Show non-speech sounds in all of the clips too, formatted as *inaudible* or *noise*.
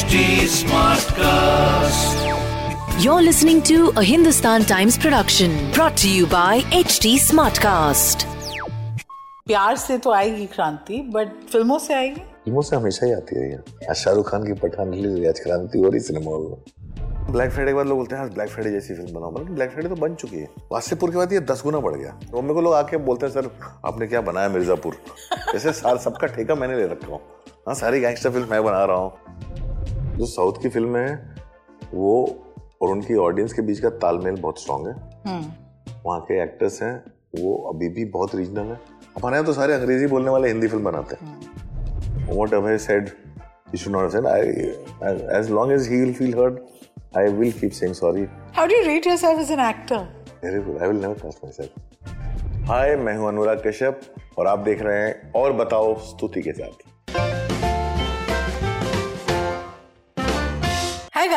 HD Smartcast. You're listening to a Hindustan Times production brought to you by HT Smartcast. प्यार से तो आएगी क्रांति बट फ़िल्मों से आएगी? फ़िल्मों से हमेशा ही आती है ये। आज शाहरुख खान की पठान रिलीज़ हुई आज क्रांति हो रही सिनेमा हॉल में ब्लैक फ्राइडे के बाद लोग बोलते हैं आज ब्लैक फ्राइडे जैसी फ़िल्म बनाओ। मतलब ब्लैक फ्राइडे तो बन चुकी है। वासेपुर के बाद ये दस गुना बढ़ गया। तो मेरे को लोग आके बोलते हैं सर आपने क्या बनाया मिर्जापुर? *laughs* जैसे सार सबका ठेका मैंने ले रखा हूँ। हाँ सारी गैंगस्टर फ़िल्म मैं बना रहा हूँ। जो साउथ की फ़िल्म है वो और उनकी ऑडियंस के बीच का तालमेल बहुत स्ट्रांग है। वहाँ के एक्टर्स हैं वो अभी भी बहुत रीजनल है। हमारे यहाँ तो सारे अंग्रेज़ी बोलने वाले हिंदी फ़िल्म बनाते हैं। Whatever said he should not have said I, as long as he will feel hurt I will keep saying sorry. How do rate yourself as an actor very good. I will never trust myself. Hi मैं हूँ अनुराग कश्यप और आप देख रहे हैं और बताओ स्तुति के साथ।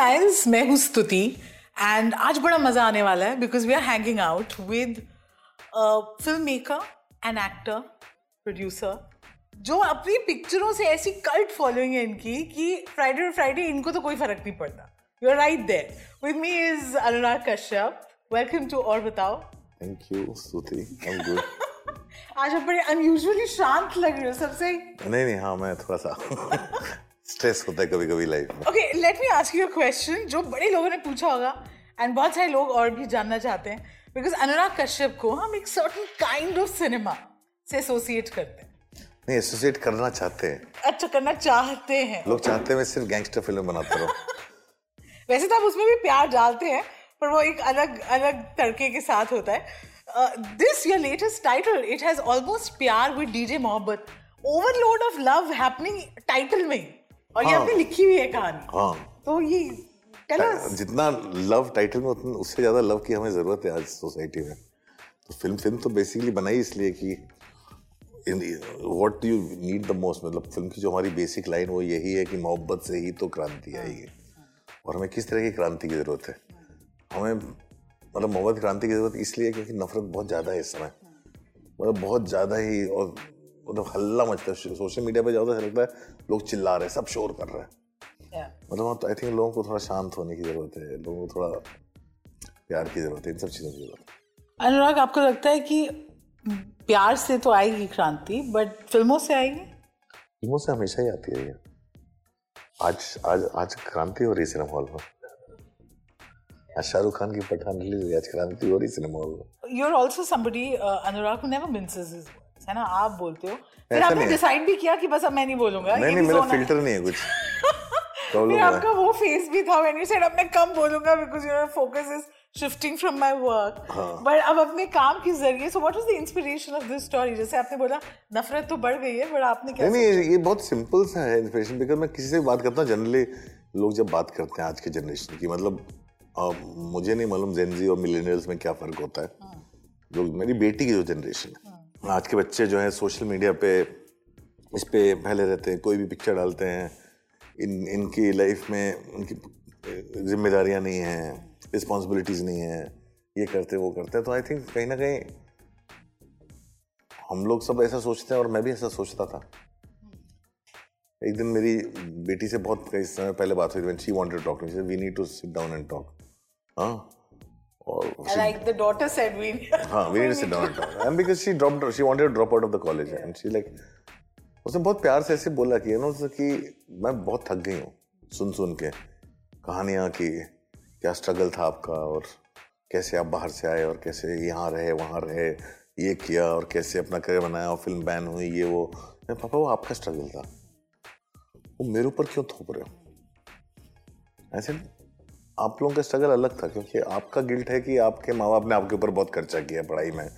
गाइस मैं हूँ स्तुति एंड आज बड़ा मज़ा आने वाला है because we are hanging out with film maker and actor producer जो अपनी पिक्चरों से ऐसी कल्ट फॉलोइंग है इनकी कि फ्राइडे फ्राइडे इनको तो कोई फ़र्क नहीं पड़ता। You are right there with me is Anurag Kashyap welcome to और बताओ। थैंक यू स्तुति. आई एम गुड आज आप बड़े अनयूजुअली शांत लग रहे हो सबसे। नहीं नहीं हाँ मैं थोड़ा सा *laughs* स्ट्रेस होता है कभी कभी लाइफ में। Okay let me ask you a question जो बड़े लोगों ने पूछा होगा एंड बहुत सारे लोग और भी जानना चाहते हैं बिकॉज़ अनुराग कश्यप को हम एक सर्टन काइंड ऑफ़ सिनेमा से एसोसिएट करते हैं। नहीं एसोसिएट करना चाहते हैं। अच्छा करना चाहते हैं। लोग चाहते हैं मैं सिर्फ़ गैंगस्टर फ़िल्म बनाता रहूँ। *laughs* वैसे तो आप उसमें भी प्यार डालते हैं पर वो एक अलग अलग तड़के के साथ होता है। This your latest title it has almost Pyaar with DJ Mohabbat overload of love happening title में। और ये हाँ। आपने लिखी हुई है कहानी। हाँ। तो ये जितना लव टाइटल में उतना उससे ज़्यादा लव की हमें ज़रूरत है आज सोसाइटी में। तो फ़िल्म फ़िल्म तो बेसिकली बनाई इसलिए कि what you need the most मतलब फ़िल्म की जो हमारी बेसिक लाइन वो यही है कि मोहब्बत से ही तो क्रांति आएगी। और हमें किस तरह की क्रांति की ज़रूरत है? हमें मतलब मोहब्बत क्रांति की ज़रूरत इसलिए क्योंकि नफरत बहुत ज़्यादा है इस समय। मतलब बहुत ज़्यादा ही और मतलब हल्ला मचता है सोशल मीडिया पे जाओ तो ऐसा लगता है लोग चिल्ला रहे हैं सब शोर कर रहे हैं। Yeah. मतलब आई थिंक लोगों को थोड़ा शांत होने की ज़रूरत है लोगों को थोड़ा प्यार की ज़रूरत है इन सब चीज़ों की ज़रूरत है। अनुराग आपको लगता है कि प्यार से तो आएगी क्रांति बट फ़िल्मों से आएगी? फ़िल्मों से हमेशा ही आती है आज आज आज क्रांति हो रही सिनेमा हॉल में। आज शाहरुख खान की पठान रिलीज़ हुई आज क्रांति हो रही सिनेमा हॉल में। You are also somebody Anurag who never minces his है ना आप बोलते हो। फिर आपने डिसाइड भी किया कि बस अब मैं नहीं बोलूँगा। नहीं नहीं मेरा फ़िल्टर नहीं है कुछ। *laughs* फिर आपका वो फेस भी था व्हेन यू सेड अब मैं कम बोलूँगा because your focus is shifting from my work हाँ। बट अब अपने काम के ज़रिए so what was the inspiration of this story जैसे आपने बोला नफरत तो बढ़ गई है बट आपने क्या नहीं ये बहुत सिंपल सा है इंस्पिरेशन बिकॉज़ मैं किसी से बात करता हूँ जनरली लोग जब बात करते हैं आज के जनरेशन की मतलब अ, मुझे नहीं मालूम जेनजी और मिलेनियल्स में क्या फ़र्क होता है। जो मेरी बेटी की जो जनरेशन है। आज के बच्चे जो है सोशल मीडिया पे, इस पर फैले रहते हैं, कोई भी पिक्चर डालते हैं, इन, इनकी लाइफ में उनकी जिम्मेदारियाँ नहीं हैं रिस्पॉन्सिबिलिटीज नहीं है, ये करते, वो करते हैं तो आई थिंक कहीं ना कहीं हम लोग सब ऐसा सोचते हैं और मैं भी ऐसा सोचता था। एक दिन मेरी बेटी से बहुत कई समय पहले बात हुई talk we need to sit down and talk हाँ? और like the daughter said we हाँ we need to sit down and talk. And because she dropped she wanted to drop out of the college and she like उसने बहुत प्यार से ऐसे बोला कि ना उसने कि मैं बहुत थक गई हूँ सुन सुन के कहानियाँ की क्या स्ट्रगल था आपका और कैसे आप बाहर से आए और कैसे यहाँ रहे वहाँ रहे ये किया और कैसे अपना करियर बनाया और फ़िल्म बैन हुई ये वो। मैं पापा वो आपका स्ट्रगल था। वो मेरे ऊपर क्यों थोप रहे हो? ऐसे आप लोगों का स्ट्रगल अलग था क्योंकि आपका गिल्ट है कि आपके माँ बाप ने आपके ऊपर बहुत खर्चा किया पढ़ाई में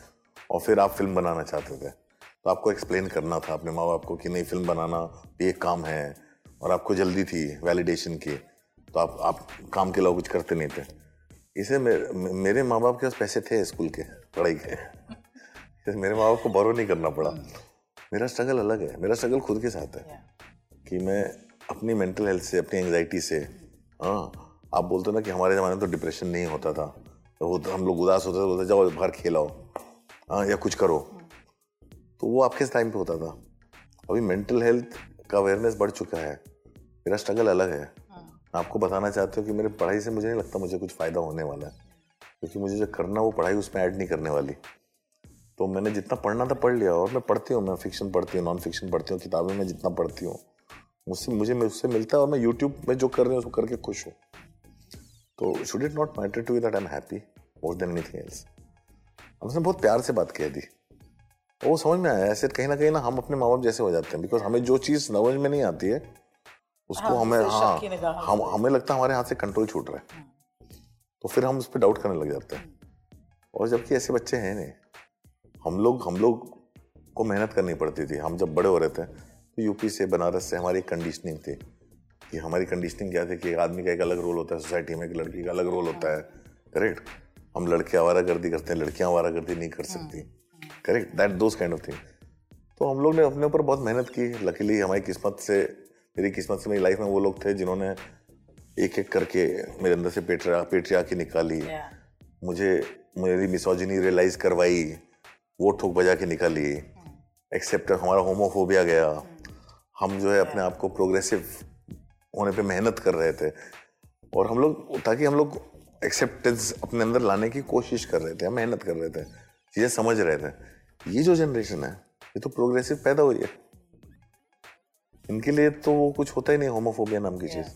और फिर आप फ़िल्म बनाना चाहते थे। तो आपको एक्सप्लेन करना था अपने माँ बाप को कि नहीं फ़िल्म बनाना ये काम है और आपको जल्दी थी वैलिडेशन की तो आप आप काम के अलावा कुछ करते नहीं थे। इसे मे, मे- मेरे माँ बाप के पास पैसे थे स्कूल के पढ़ाई के। मेरे माँ बाप को बोरो नहीं करना पड़ा। मेरा स्ट्रगल अलग है मेरा स्ट्रगल खुद के साथ है कि मैं अपनी मेंटल हेल्थ से अपनी एंगजाइटी से हाँ आप बोलते हो ना कि हमारे ज़माने में तो डिप्रेशन नहीं होता था। तो वो तो हम लोग उदास होते थे बोलते जाओ बाहर खेलाओ। हाँ या कुछ करो। तो वो आपके टाइम पे होता था। अभी मेंटल हेल्थ का अवेयरनेस बढ़ चुका है। मेरा स्ट्रगल अलग है। मैं आपको बताना चाहती हूँ कि मेरे पढ़ाई से मुझे नहीं लगता मुझे कुछ फ़ायदा होने वाला है। क्योंकि मुझे जो करना वो पढ़ाई उसमें ऐड नहीं करने वाली। तो मैंने जितना पढ़ना था पढ़ लिया। और मैं पढ़ती हूँ मैं फिक्शन पढ़ती हूँ नॉन फिक्शन पढ़ती हूँ किताबें मैं जितना पढ़ती हूँ। मुझसे मुझे उससे मिलता है और मैं यूट्यूब में जो कर रही हूँ उसको करके खुश हूँ। तो should it not matter to that I am happy more than anything else उसने बहुत प्यार से बात कह दी। वो समझ में आया ऐसे कहीं ना कहीं ना हम अपने माँ बाप जैसे हो जाते हैं बिकॉज़ हमें जो चीज़ समझ में नहीं आती है उसको हाँ, हमें उसे हाँ हम हमें लगता है हमारे हाथ से कंट्रोल छूट रहा है। तो फिर हम उस पर डाउट करने लग जाते हैं। और जबकि ऐसे बच्चे हैं नहीं हम लोग हम लोग को मेहनत करनी पड़ती थी। हम जब बड़े हो रहे थे तो यूपी से बनारस से हमारी कंडीशनिंग थी। कि हमारी कंडीशनिंग क्या थी कि एक आदमी का एक अलग रोल होता है सोसाइटी में एक लड़की का अलग रोल होता है। करेक्ट हम लड़के आवारा गर्दी करते हैं लड़कियाँ आवारा गर्दी नहीं कर सकती। Correct that those kind of thing तो हम लोग ने अपने ऊपर बहुत मेहनत की। लकीली हमारी किस्मत से मेरी किस्मत से मेरी लाइफ में वो लोग थे जिन्होंने एक एक करके मेरे अंदर से पेट्रिया पेट्रिया की निकाली। Yeah. मुझे मेरी मिसोजिनी रियलाइज़ करवाई वो ठोक बजा के निकाली। एक्सेप्ट हमारा होमोफोबिया गया। हम जो है अपने आप को प्रोग्रेसिव होने पे मेहनत कर रहे थे। और हम लोग ताकि हम लोग एक्सेप्टेंस अपने अंदर लाने की कोशिश कर रहे थे मेहनत कर रहे थे चीज़ें समझ रहे थे। ये जो जनरेशन है ये तो प्रोग्रेसिव पैदा हुई है। इनके लिए तो वो कुछ होता ही नहीं होमोफोबिया नाम की चीज़।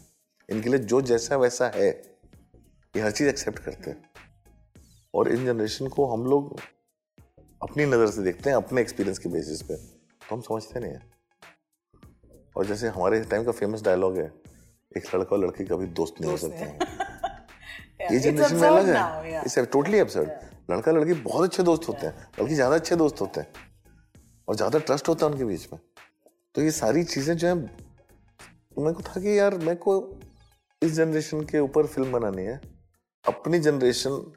इनके लिए जो जैसा वैसा है ये हर चीज़ एक्सेप्ट करते हैं। और इन जनरेशन को हम लोग अपनी नज़र से देखते हैं अपने एक्सपीरियंस के बेसिस पे। तो हम समझते नहीं है। और जैसे हमारे टाइम का फ़ेमस डायलॉग है एक लड़का और लड़की कभी दोस्त नहीं हो सकते हैं। *laughs* ये जनरेशन में अलग है. It's totally absurd. लड़का लड़की बहुत अच्छे दोस्त होते हैं। बल्कि ज़्यादा अच्छे दोस्त होते हैं। और ज़्यादा ट्रस्ट होता है उनके बीच में। तो ये सारी चीज़ें जो है मेरे को था कि यार मेरे को इस जनरेशन के ऊपर फ़िल्म बनानी है। अपनी जनरेशन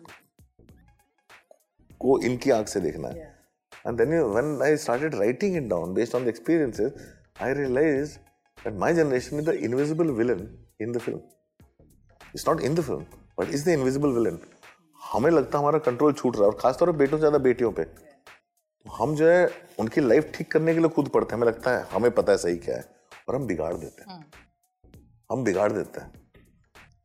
को इनकी आँख से देखना है। And then you, when I started writing it down based on the experiences, I realized that my generation is the invisible villain in the film. It's not in the film, but it's the invisible villain. हमें लगता है हमारा control छूट रहा है और खासतौर पर बेटों से ज़्यादा बेटियों पे तो हम जो है उनकी लाइफ ठीक करने के लिए खुद पढ़ते हैं हमें लगता है हमें पता है सही क्या है और हम बिगाड़ देते हैं हम बिगाड़ देते हैं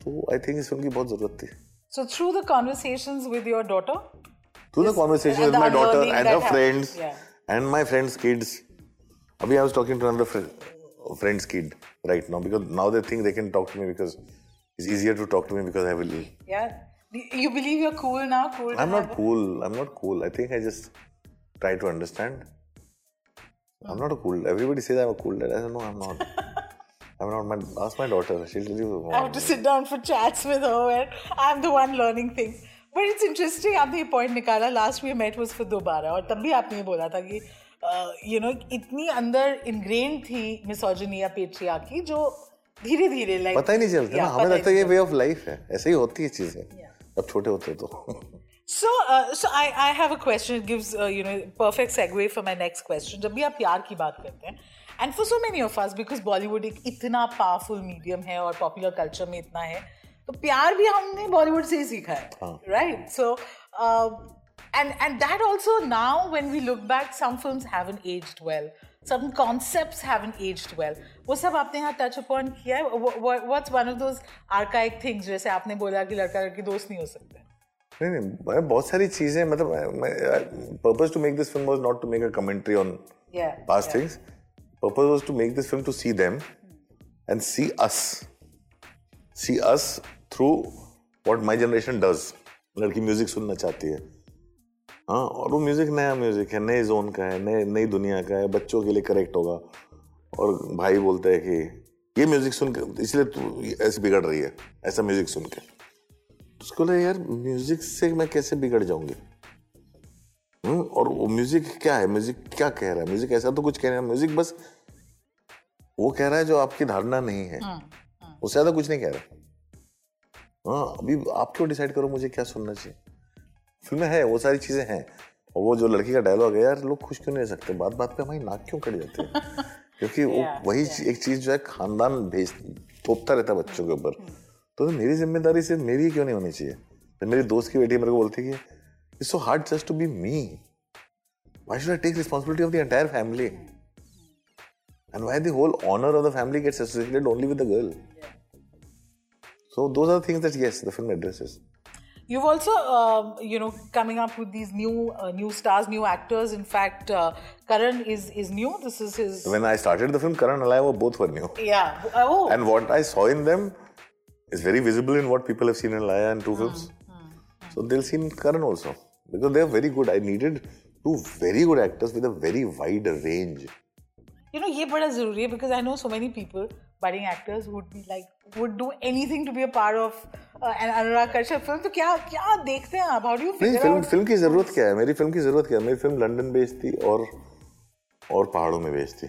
तो आई थिंक इस फ़िल्म की बहुत ज़रूरत थी So through the conversations with your daughter, through the Yes, conversation and with my the daughter unlearning and that her happened. friends Yeah. and my friends' kids. Abhi, I was talking to another friend, friend's kid right now because now they think they can talk to me because it's easier to talk to me because I will. yeah, you believe you're cool now. Cool. I'm not cool. I'm not cool. I think I just try to understand. I'm not a cool. Everybody says I'm a cool dad. I said no, I'm not. I'm not. My, ask my daughter. She'll tell you. I have to sit down for chats with her and I'm the one learning things. But it's interesting आपने ये point निकाला last we met was for Dobaaraa और तब भी आपने ये बोला था कि यू नो इतनी अंदर इनग्रेन थी मिसोजनी या पेट्रिया की जो धीरे धीरे लाइक पता ही नहीं चलता ना हमें लगता है ये वे ऑफ़ लाइफ है ऐसे ही होती है चीज़ें अब छोटे होते तो। So so I I have a question gives you know perfect segue for my next question जब भी आप प्यार की बात करते हैं and for so many of us because Bollywood एक इतना पावरफुल मीडियम है और पॉपुलर कल्चर में इतना है तो प्यार भी हमने बॉलीवुड से ही सीखा है हाँ। Right so uh, and and that also now when we look back, some films haven't aged well. Certain concepts haven't aged well. वो सब आपने यहाँ touch upon किया है. Wha- wha- What's one of those archaic things जैसे आपने बोला कि लड़का लड़की दोस्त नहीं हो सकते? नहीं नहीं बहुत सारी चीज़ें मतलब purpose to make this film was not to make a commentary on yeah. things purpose was to make this film to see them and see us see us through what my generation does लड़की music सुनना चाहती है हाँ और वो music नया music है नए जोन का है नए नई दुनिया का है बच्चों के लिए करेक्ट होगा। और भाई बोलते हैं कि ये म्यूज़िक सुन के इसलिए तू ऐसे बिगड़ रही है ऐसा म्यूज़िक सुन के। उसको लगा यार म्यूज़िक से मैं कैसे बिगड़ जाऊँगी? हम्म, और वो म्यूज़िक क्या है? म्यूज़िक क्या कह रहा है? म्यूज़िक ऐसा तो कुछ कह रहा है म्यूज़िक बस वो कह रहा है जो आपकी धारणा नहीं है। उससे ज़्यादा कुछ नहीं कह रहा। हाँ अभी आप क्यों डिसाइड करो मुझे क्या सुनना चाहिए? फ़िल्म है वो सारी चीज़ें हैं। और वो जो लड़की का डायलॉग है यार लोग खुश क्यों नहीं रह सकते? बात बात पे हमारी नाक क्यों कट जाती है? *laughs* क्योंकि वो वही एक चीज़ जो है खानदान भेज थोपता रहता है बच्चों के ऊपर। तो मेरी ज़िम्मेदारी से मेरी क्यों नहीं होनी चाहिए? तो मेरी दोस्त की बेटी मेरे को बोलती है it's so hard just to be me why should take responsibility of the entire family and why the whole honour of the family gets associated only with the girl so those are things that yes the film addresses You've also, um, you know, coming up with these new uh, new stars, new actors. In fact, uh, Karan is is new. This is his. When I started the film, Karan and Alaya were both were new. Yeah. Oh. And what I saw in them is very visible in what people have seen in Laya and two films. So they'll see in Karan also because they're very good. I needed two very good actors with a very wide range. you know, ये बड़ा जरूरी है because I know so many people, budding actors, would be like, would do anything to be a part of uh, an Anurag Kashyap film. तो क्या क्या देखते हैं आप? How do you नहीं figure फ़िल्म out? फ़िल्म की ज़रूरत क्या है मेरी फ़िल्म की ज़रूरत क्या है मेरी फ़िल्म लंदन बेस्ड थी और और पहाड़ों में बेस्ड थी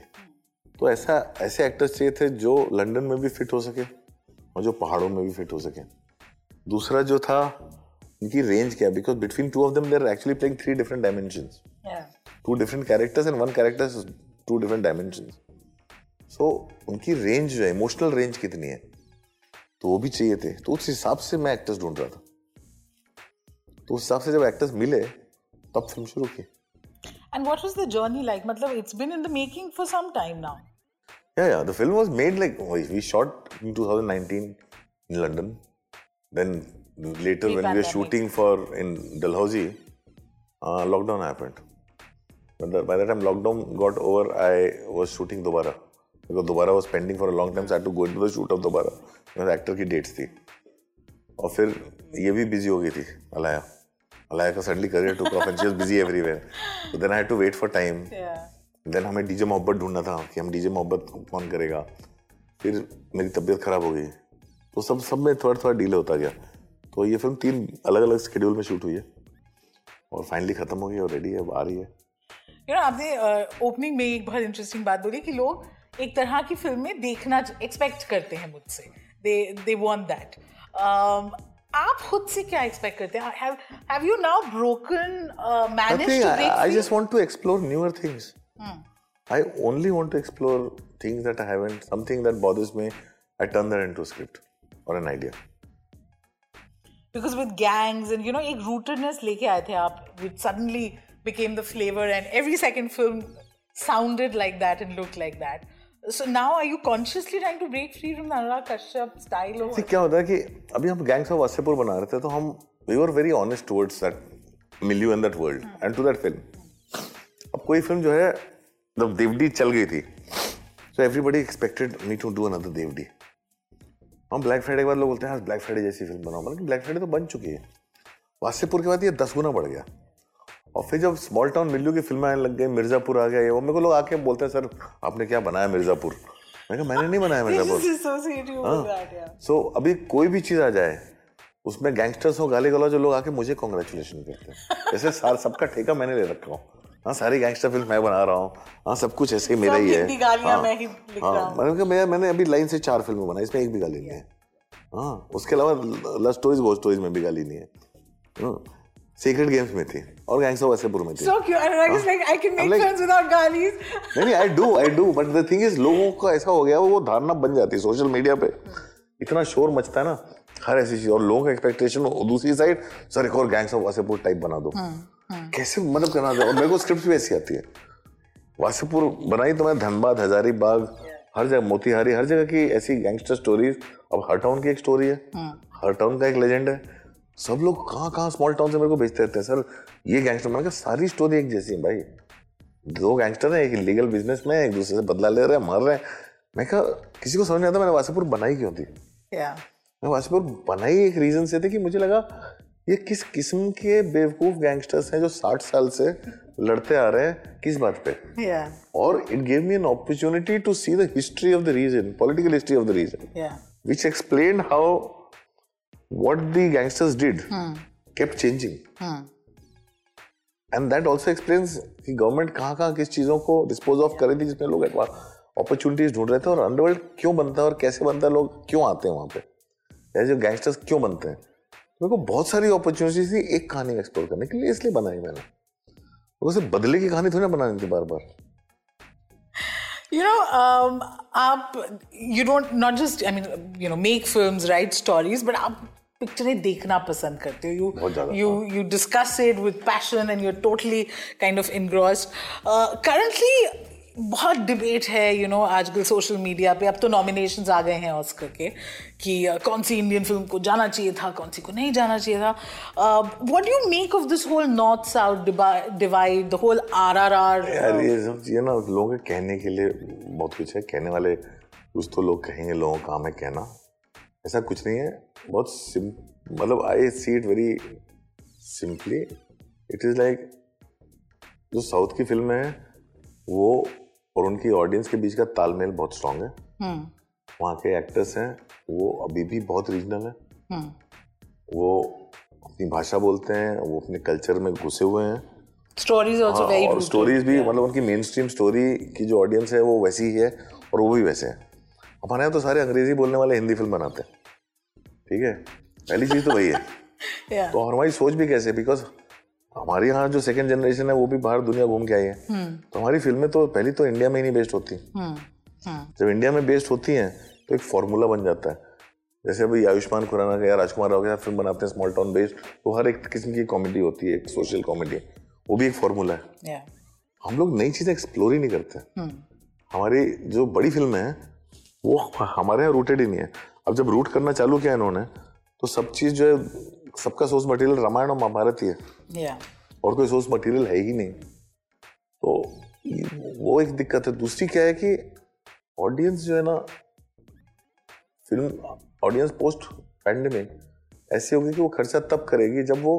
तो ऐसा ऐसे एक्टर्स चाहिए थे जो लंदन में भी फिट हो सके और जो पहाड़ों में भी फिट हो सके दूसरा जो था उनकी रेंज क्या because between two of them they're actually playing three different Yeah. Two different characters and one characters two different dimensions so so, उनकी रेंज जो है इमोशनल रेंज कितनी है? तो वो भी चाहिए थे। तो उस हिसाब से मैं एक्टर्स ढूंढ रहा था। तो उस हिसाब से जब एक्टर्स मिले तब फ़िल्म शुरू की। And what was the journey like मतलब it's been in the making for some time now yeah yeah the film was made like we shot in 2019 in London then later when we are shooting for in Dalhousie lockdown happened by the time lockdown got over I was shooting Dobaaraa Dobara was pending for a long time, so I had to go into the shoot of Dobara. because की dates थी. और फिर ये भी busy हो गई थी अलाया अलाया का suddenly career took off and she busy everywhere then I had to wait for time. Yeah. Then हमें डीजे मोहब्बत ढूंढना था कि हम डीजे मोहब्बत कौन करेगा। फिर मेरी तबीयत खराब हो गई। तो सब सब में थोड़ा थोड़ा डीले होता गया। तो ये फ़िल्म तीन अलग अलग शेड्यूल में शूट हुई है। और फाइनली खत्म हो गई और रेडी है अब आ रही है। You know, आपने ओपनिंग में एक बहुत इंटरेस्टिंग बात बोली कि लोग एक तरह की फ़िल्म में देखना एक्सपेक्ट करते हैं मुझसे दे दे वांट दैट आप खुद से क्या एक्सपेक्ट करते हैं have have you now broken manage to I, I break just want to explore newer things. I only want to explore things that I haven't, something that bothers me. I turn that into a script or because with gangs and you know एक rootedness लेके आए थे आप which suddenly became the flavor and every second film sounded like that and looked like that so now are you consciously trying to break free from the Anurag Kashyap style or See, क्या होता है कि अभी हम gangs of Wasseypur बना रहे थे तो हम we were very honest towards that milieu and that world and to that film अब कोई फ़िल्म जो है जब देवडी चल गई थी। So everybody expected me to do another Dev D हम ब्लैक फ्राइडे के बाद लोग बोलते हैं ब्लैक फ्राइडे जैसी फ़िल्म बनाओ। मतलब ब्लैक फ्राइडे तो बन चुकी है। वासेपुर के बाद ये दस गुना बढ़ गया। और फिर जब स्मॉल टाउन मिल्लू की फ़िल्में आने लग गई मिर्जापुर आ गया ये वो मेरे को लोग आके बोलते हैं सर आपने क्या बनाया मिर्जापुर? मैं कहा मैंने नहीं बनाया मिर्जापुर. Yeah. सो अभी कोई भी चीज़ आ जाए उसमें गैंगस्टर्स हो गाली गलौज जो लोग आके मुझे कॉन्ग्रेचुलेशन करते हैं। *laughs* जैसे सार सबका ठेका मैंने ले रखा हूँ। हाँ सारी गैंगस्टर फ़िल्म मैं बना रहा हूँ। हाँ सब कुछ ऐसे ही मेरा ही है। हाँ, मैं ही हाँ, मैंने कहा मैं मैंने अभी लाइन से चार फ़िल्में बनाई इसमें एक भी गाली नहीं है। हाँ उसके अलावा लव स्टोरीज वो स्टोरीज में भी गाली नहीं है सीक्रेट गेम्स में थी और गैंग्स ऑफ़ वासेपुर में थी। Cute. Anurag is like I can make like- films without galis. नहीं नहीं I do I do but the thing is लोगों का ऐसा हो गया वो धारणा बन जाती है सोशल मीडिया पे। इतना शोर मचता है ना हर ऐसी चीज़। और लोगों का एक्सपेक्टेशन दूसरी साइड सर एक और गैंग्स ऑफ़ वासेपुर टाइप बना दो। कैसे मतलब करना था? और मेरे को स्क्रिप्ट भी ऐसी आती है। वासेपुर बनाई तो मैं धनबाद हजारीबाग हर जगह मोतिहारी हर जगह की ऐसी गैंगस्टर स्टोरीज अब हर टाउन की एक स्टोरी है। हर टाउन का एक लेजेंड है। सब लोग कहाँ कहाँ स्मॉल टाउन से मेरे को भेजते रहते हैं। सर ये गैंगस्टर मैंने कहा सारी स्टोरी एक जैसी है भाई। दो गैंगस्टर हैं एक इलीगल बिज़नेस में एक दूसरे से बदला ले रहे हैं मर रहे हैं। मैं कहा किसी को समझ नहीं आता मैंने वासेपुर बनाई क्यों थी? Yeah. मैं वासेपुर बनाई एक रीजन से थी कि मुझे लगा ये किस किस्म के बेवकूफ़ गैंगस्टर्स हैं जो साठ साल से लड़ते आ रहे हैं किस बात पे? Yeah. और it gave me an opportunity to see the history of the region political history of the region which explain how what the gangsters did kept changing. And that also explains कि government कहाँ कहाँ किस चीज़ों को dispose of कर रही थी जिसमें लोग अपॉर्चुनिटीज़ ढूंढ रहे थे और अंडरवर्ल्ड क्यों बनता है और कैसे बनता है लोग क्यों आते हैं वहाँ पे? या जो गैंगस्टर्स क्यों बनते हैं? मेरे को बहुत सारी अपॉर्चुनिटीज़ थी एक कहानी एक्सप्लोर करने के लिए इसलिए बनाई मैंने। मेरे बदले की कहानी थोड़ी ना बनानी थी बार बार you know um आप you don't not just i mean you know make films write stories but आप पिक्चरें देखना पसंद करते हो। ज़्यादा, you you discuss it with passion and you're totally kind of engrossed. Uh, बहुत डिबेट है यू you नो know, आजकल सोशल मीडिया पे। अब तो नॉमिनेशन आ गए हैं ऑस्कर के कि uh, कौन सी इंडियन फ़िल्म को जाना चाहिए था कौन सी को नहीं जाना चाहिए था। What do you make of this whole north south divide the whole RRR यार ये सब चीज़ें ना लोगों के कहने के लिए बहुत कुछ है। कहने वाले कुछ तो लोग कहेंगे लोगों का काम है कहना। ऐसा कुछ नहीं है। बहुत सिम मतलब I see it very simply it is like जो साउथ की फ़िल्म है वो और उनकी ऑडियंस के बीच का तालमेल बहुत स्ट्रांग है। हम्म, वहाँ के एक्टर्स हैं वो अभी भी बहुत रीजनल है। हम्म, वो अपनी भाषा बोलते हैं वो अपने कल्चर में घुसे हुए हैं। स्टोरीज हाँ, और स्टोरीज भी मतलब उनकी मेन स्ट्रीम स्टोरी की जो ऑडियंस है वो वैसी ही है और वो भी वैसे है। हमारे यहाँ तो सारे अंग्रेज़ी बोलने वाले हिंदी फ़िल्म बनाते हैं। ठीक है? पहली चीज़ तो वही है। *laughs* या तो हमारी सोच भी कैसे? बिकॉज़ हमारे यहाँ जो सेकेंड जनरेशन है वो भी बाहर दुनिया घूम के आई है। तो हमारी फ़िल्में तो पहली तो इंडिया में ही नहीं बेस्ड होती। जब इंडिया में बेस्ड होती हैं तो एक फॉर्मूला बन जाता है। जैसे अभी आयुष्मान खुराना का या राजकुमार राव के साथ फ़िल्म बनाते हैं स्मॉल टाउन बेस्ड तो हर एक किस्म की कॉमेडी होती है एक सोशल कॉमेडी वो भी एक फॉर्मूला है। या हम लोग नई चीज़ें एक्सप्लोर ही नहीं करते। हमारी जो बड़ी फ़िल्में हैं वो हमारे यहाँ रूटेड ही नहीं है। अब जब रूट करना चालू किया इन्होंने तो सब चीज़ जो है सबका सोर्स मटेरियल रामायण और महाभारत ही है। या और कोई सोर्स मटेरियल है ही नहीं। तो वो एक दिक्कत है। दूसरी क्या है कि ऑडियंस जो है ना फ़िल्म ऑडियंस पोस्ट पैंडेमिक ऐसी होगी कि वो खर्चा तब करेगी जब वो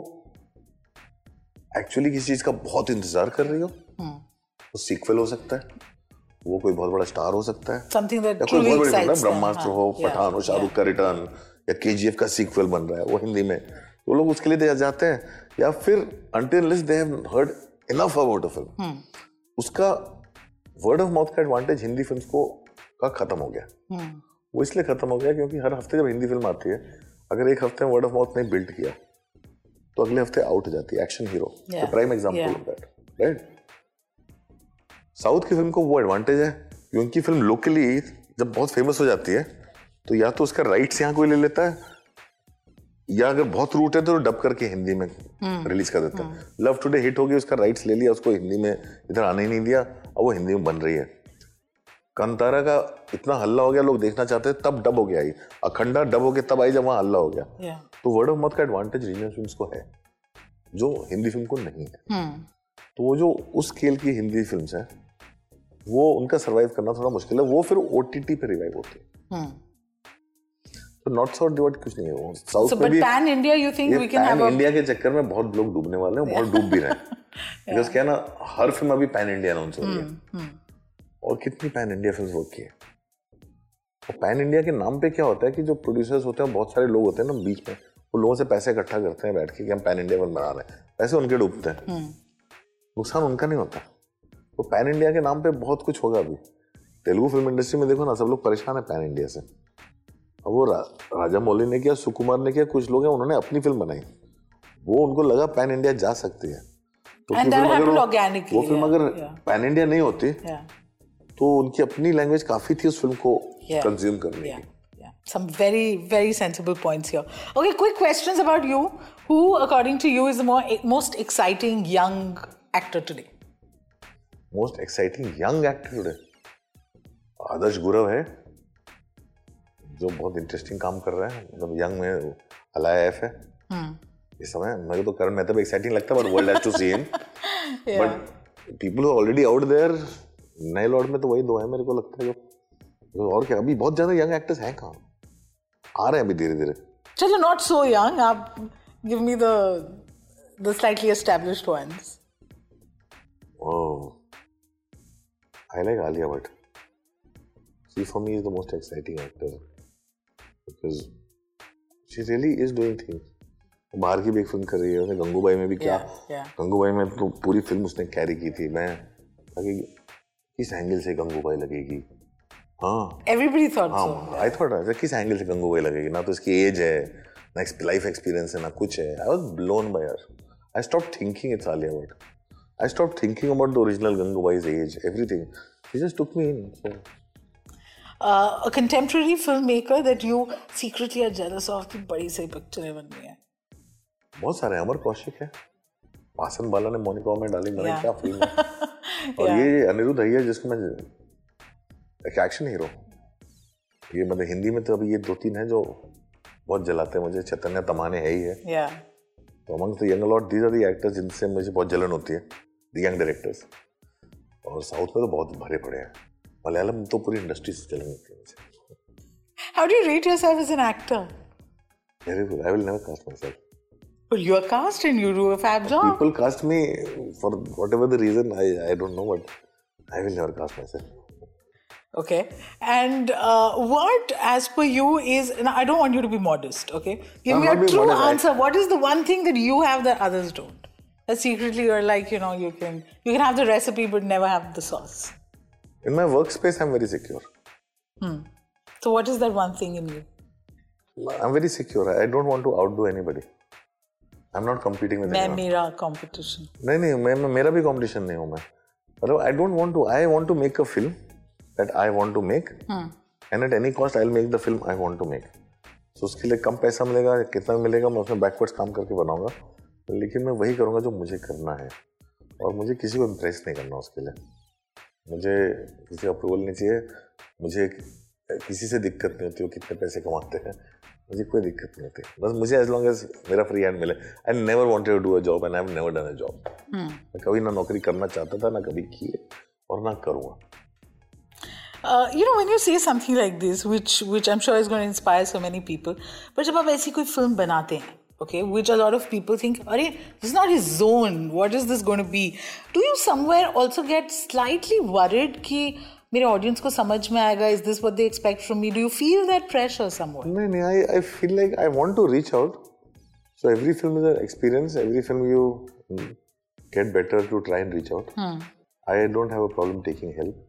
एक्चुअली किसी चीज़ का बहुत इंतज़ार कर रही हो। hmm. वो सीक्वल हो सकता है। वो कोई बहुत बड़ा स्टार हो सकता है। समथिंग दैट कोई बहुत बड़ी फ़िल्म है ब्रह्मास्त्र हो पठान हो शाहरुख का रिटर्न या केजीएफ का सीक्वल बन रहा है वो हिंदी में। वो लोग उसके लिए जाते हैं। या फिर until they have heard enough about a film उसका वर्ड ऑफ़ माउथ का एडवांटेज हिंदी फिल्म्स को का खत्म हो गया। वो इसलिए खत्म हो गया क्योंकि हर हफ़्ते जब हिंदी फ़िल्म आती है अगर एक हफ़्ते में वर्ड ऑफ़ माउथ नहीं बिल्ड किया तो अगले हफ़्ते आउट हो जाती है action hero prime. Of that right south की फ़िल्म को वो एडवांटेज है कि उनकी फ़िल्म लोकली जब बहुत फ़ेमस हो जाती है तो या तो उसका राइट्स यहाँ कोई ले लेता है या अगर बहुत रूट है तो डब करके हिंदी में रिलीज़ कर देता है। लव टुडे हिट हो गई उसका राइट्स ले लिया उसको हिंदी में इधर आने ही नहीं दिया अब वो हिंदी में बन रही है। कंतारा का इतना हल्ला हो गया लोग देखना चाहते हैं तब डब हो गया अखंडा डब हो गया तब आई जब वहाँ हल्ला हो गया। तो वर्ड ऑफ़ माउथ का एडवांटेज रीजनल फ़िल्म को है जो हिंदी फ़िल्म को नहीं है। तो वो जो उस स्केल की हिंदी फ़िल्म हैं वो उनका सरवाइव करना थोड़ा मुश्किल है। वो फिर ओटीटी पे रिवाइव होती है। तो नॉट साउथ डिवाइड कुछ नहीं है वो। साउथ So, में भी India, you think we can have a India के चक्कर में बहुत लोग डूबने वाले हैं बहुत डूब भी रहे हैं। *laughs* बिकॉज़ क्या ना हर फ़िल्म अभी पैन इंडिया अनाउंस हो रही है। और कितनी पैन इंडिया फ़िल्म वर्क की है और पैन इंडिया के नाम पे क्या होता है कि जो प्रोड्यूसर्स होते हैं बहुत सारे लोग होते हैं ना बीच में वो लोगों से पैसे इकट्ठा करते हैं बैठ के कि हम पैन इंडिया फ़िल्म बना रहे हैं। पैसे उनके डूबते हैं. नुकसान उनका नहीं होता। वो पैन इंडिया के नाम पे बहुत कुछ होगा अभी। तेलुगु फ़िल्म इंडस्ट्री में देखो ना सब लोग परेशान है पैन इंडिया से। अब वो रा, राजा मौली ने किया सुकुमार ने किया कुछ लोग हैं उन्होंने अपनी फ़िल्म बनाई। वो उनको लगा पैन इंडिया जा सकती है। तो वो फ़िल्म अगर पैन इंडिया नहीं होती तो उनकी अपनी लैंग्वेज काफ़ी थी उस फ़िल्म को कंज्यूम करने की। Some very very sensible points here. Okay quick questions about you. Who according to you is the more most exciting young actor today? Most exciting young actor today Adarsh Gourav है जो बहुत interesting काम कर रहा है मतलब young में हलाया एफ़ है। इस समय मेरे तो करण मेहता भी एक्साइटिंग लगता है but world has to see him but people already out there नए लॉर्ड में तो वही दो है मेरे को लगता है जो और क्या अभी बहुत ज़्यादा यंग एक्टर्स हैं कहाँ? आ रहे हैं अभी धीरे धीरे Chalo, not so young. Uh, give me the the slightly established ones. I like Alia Bhatt. She for me is the most exciting actor because she really is doing things. बाहर की भी एक फ़िल्म कर रही है उसने गंगूबाई में भी क्या. गंगूबाई में तो पूरी फ़िल्म उसने कैरी की थी मैं लगी किस एंगल से गंगूबाई लगेगी हाँ Everybody thought हाँ. आई थॉट किस एंगल से गंगूबाई लगेगी ना तो इसकी एज है ना लाइफ एक्सपीरियंस है ना कुछ है I was blown by her I stop thinking it's Alia Bhatt I stop thinking about the original Gangubai's age everything she just took me in so Uh, a contemporary filmmaker that you secretly are jealous of कि बड़ी सही पिक्चरें बन रही हैं. बहुत सारे। अमर कौशिक है वासन बाला ने मोनिका में डाली Yeah. क्या फ़िल्म है *laughs* और Yeah. ये अनिरुद्ध भैया जिसको मैं एक एक्शन हीरो ये मतलब हिंदी में तो अभी ये दो तीन है जो बहुत जलाते हैं मुझे चैतन्य तमाने है ही है Yeah. तो among the young lot these are the actors जिनसे मुझे बहुत जलन होती है द यंग डायरेक्टर्स और साउथ में तो बहुत भरे पड़े हैं मलयालम में तो पूरी इंडस्ट्री से जलन होती है मुझे How do you rate yourself as an actor? Very good. I will never cast myself. Well, you're cast and you do a fab job. People cast me for whatever the reason. I, I don't know, but I will never cast myself. Okay. And uh, what, as per you, is. And I don't want you to be modest, okay? Give I'm me a not being true modest. I- answer. What is the one thing that you have that others don't? That secretly you're like, you know, you can you can have the recipe but never have the sauce. In my workspace, I'm very secure. Hmm. So what is that one thing in you? I'm very secure. I don't want to outdo anybody. I'm not competing with मैं anyone. मेरा competition. नहीं नहीं मैं, मैं मेरा भी competition नहीं हूँ मैं मतलब I don't want to I want to make a film that I want to make and at any cost I will make the film I want to make so उसके लिए कम पैसा मिलेगा कितना मिलेगा मैं उसमें बैकवर्ड्स काम करके बनाऊँगा लेकिन मैं वही करूँगा जो मुझे करना है। और मुझे किसी को इम्प्रेस नहीं करना उसके लिए। मुझे किसी का अप्रूवल नहीं चाहिए। मुझे किसी से दिक्कत नहीं होती वो कितने पैसे कमाते हैं। मुझे कोई दिक्कत नहीं होती। बस मुझे एज लॉन्ग एज मेरा फ्री हैंड मिले। I never wanted to do a job and I never done a job मैं कभी ना नौकरी करना चाहता था ना कभी की है और ना करूँगा। Uh, you know, when you say something like this, which which I'm sure is going to inspire so many people, जब आप ऐसी कोई फ़िल्म बनाते हैं, okay, which a lot of people think, अरे, this is not his zone. What is this going to be? Do you somewhere also get slightly worried कि मेरे audience को समझ में आएगा? Is this what they expect from me? Do you feel that pressure somewhere? नहीं नहीं I I feel like I want to reach out so every film is an experience every film you get better to try and reach out I don't have a problem taking help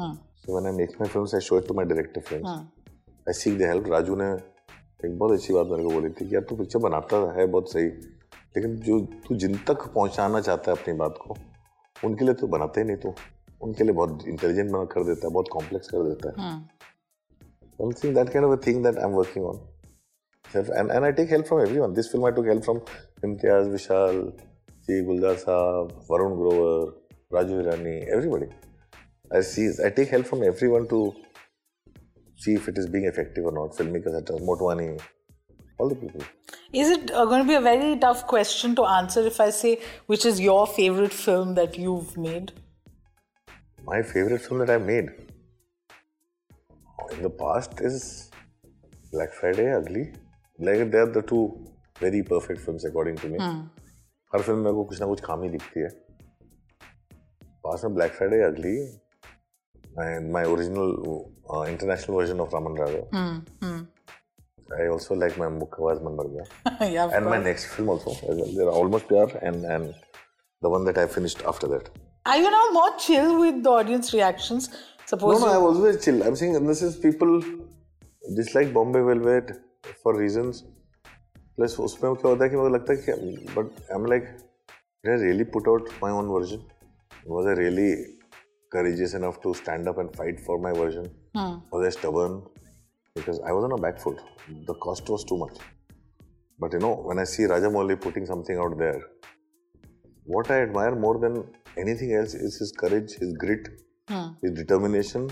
so when I make my films I show it to my director friends I seek the help Raju ने एक बहुत अच्छी बात मेरे को बोली थी कि यार तू पिक्चर बनाता तो है बहुत सही लेकिन जो तू जिन तक पहुंचाना चाहता है अपनी बात को उनके लिए तो बनाते ही नहीं तो। उनके लिए बहुत इंटेलिजेंट बना कर देता है बहुत कॉम्प्लेक्स कर देता है। Something on I take help this film I take help from Imtiaz Vishal ji Gulzar Sahab Varun Grover Raju Hirani everybody I see I take help from everyone to see if it is being effective or not. Filmmakers such as Motwani, all the people. Is it uh, going to be a very tough question to answer if I say which is your favorite film that you've made? My favorite film that I made in the past is Black Friday, Ugly. Like they are the two very perfect films according to me. Her film में को कुछ ना कुछ खामी दिखती है पास में ब्लैक फ्राइडे अगली and my original uh, international version of Raman Raga. I also like my Mukhawaz Man Bar yeah, And my next film also. They're almost there and, and the one that I finished after that. Are you now more chill with the audience reactions? Suppose no, you- I was always chill. I'm saying this is people dislike Bombay Velvet for reasons. Plus उसमें क्या होता है कि मुझे लगता है कि but I'm like did I really put out my own version? Was I really courageous enough to stand up and fight for my version? Hmm. they're stubborn? Because I was on a back foot. The cost was too much. But you know, when I see Rajamouli putting something out there, what I admire more than anything else is his courage, his grit, hmm. his determination,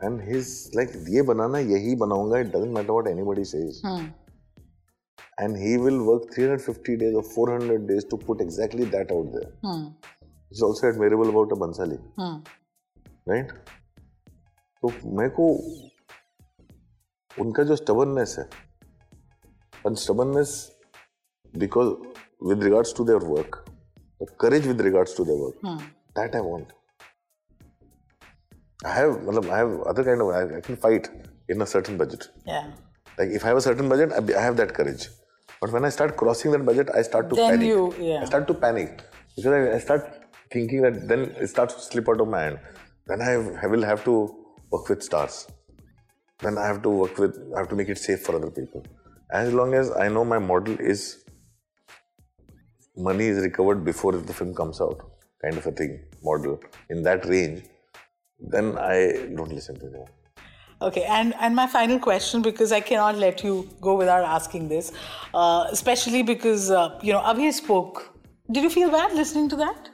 and his like, ye banana, yehi banaunga, it doesn't matter what anybody says. Hmm. And he will work 350 days or 400 days to put exactly that out there. Hmm. It's also admirable about a Bansali, right? तो मेरे को उनका जो stubbornness है, and stubbornness because with regards to their work, the courage with regards to their work, that I want. I have, मतलब, I have other kind of, I, I can fight in a certain budget. yeah. Like if I have a certain budget, I, I have that courage. But when I start crossing that budget, I start to Then panic. you- yeah. I start to panic because I, I start thinking that then it starts to slip out of my hand. Then I, will have to work with stars. Then I have to work with, I have to make it safe for other people. As long as I know my model is money is recovered before the film comes out, kind of a thing, model in that range, then I don't listen to them. Okay, and, and my final question, because I cannot let you go without asking this, uh, especially because, uh, you know, Abhi spoke. Did you feel bad listening to that?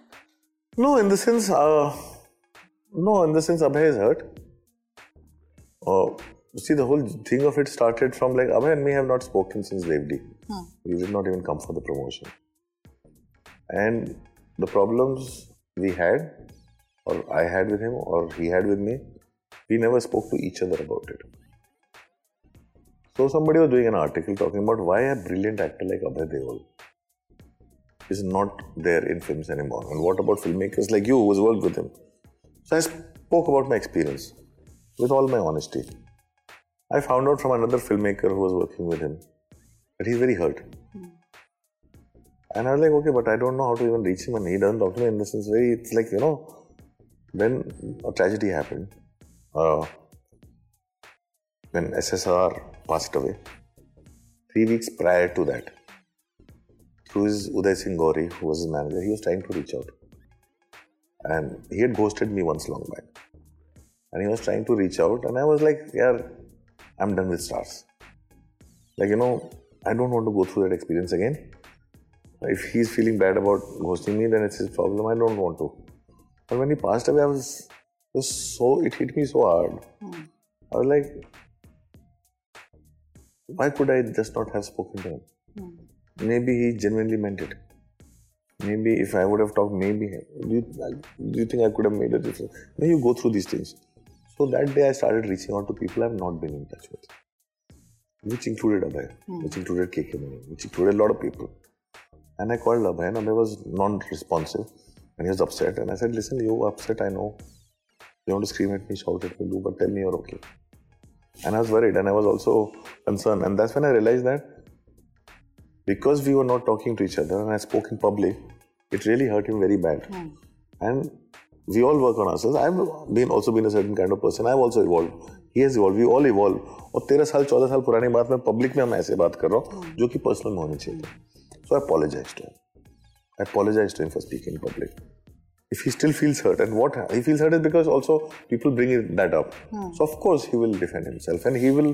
No, in the sense, uh, no, in the sense, Abhay is hurt. Uh, see, the whole thing of it started from like Abhay and me have not spoken since Wave D. Hmm. We did not even come for the promotion. And the problems we had, or I had with him, or he had with me, we never spoke to each other about it. So somebody was doing an article talking about why a brilliant actor like Abhay Deol is not there in films anymore, and what about filmmakers like you who has worked with him. So I spoke about my experience with all my honesty. I found out from another filmmaker who was working with him that he's very hurt. And I was like, okay, but I don't know how to even reach him, and he doesn't talk to me in the sense very. It's like you know, when a tragedy happened, uh, when SSR passed away, three weeks prior to that, through his Uday Singh Gauri, who was his manager, he was trying to reach out, and he had ghosted me once long back, and he was trying to reach out, and I was like, yeah, I'm done with stars. Like you know, I don't want to go through that experience again. If he's feeling bad about ghosting me, then it's his problem. I don't want to. But when he passed away, I was, it was so it hit me so hard. Hmm. I was like, why could I just not have spoken to him? Hmm. Maybe he genuinely meant it. Maybe if I would have talked, maybe do you, do you think I could have made a difference? Then you go through these things. So that day I started reaching out to people I've not been in touch with, which included Abhay, hmm. which included KK Mani, which included a lot of people. And I called Abhay, and Abhay was non-responsive, and he was upset. And I said, "Listen, you're upset. I know. You want to scream at me, shout at me, do, but tell me you're okay." And I was worried, and I was also concerned. And that's when I realized that because we were not talking to each other, and I spoke in public, it really hurt him very bad. And we all work on ourselves. I've been also been a certain kind of person. I've also evolved. He has evolved. We all evolve. और तेरह साल चौदह साल पुरानी बात मैं public में हम ऐसे बात कर रहा हूँ जो कि पर्सनल में होनी चाहिए so I apologize to I apologize to him for speaking in public. If he still feels hurt, and what he feels hurt is because also people bring it- that up. So of course he will defend himself, and he will.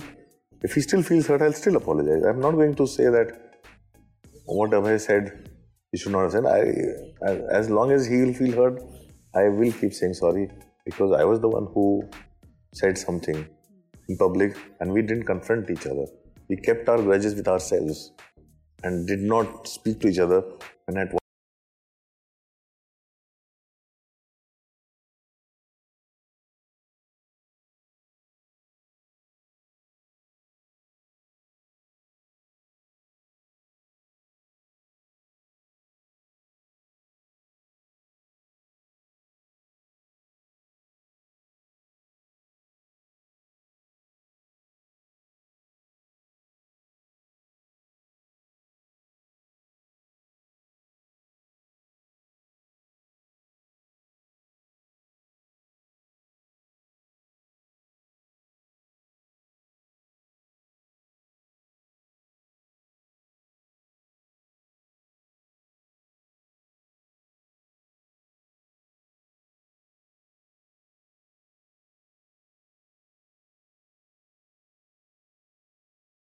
If he still feels hurt, I'll still apologize. I'm not going to say that what Abhay said he should not have said. I- as long as he will feel hurt, I will keep saying sorry because I was the one who said something in public, and we didn't confront each other. We kept our grudges with ourselves and did not speak to each other. And at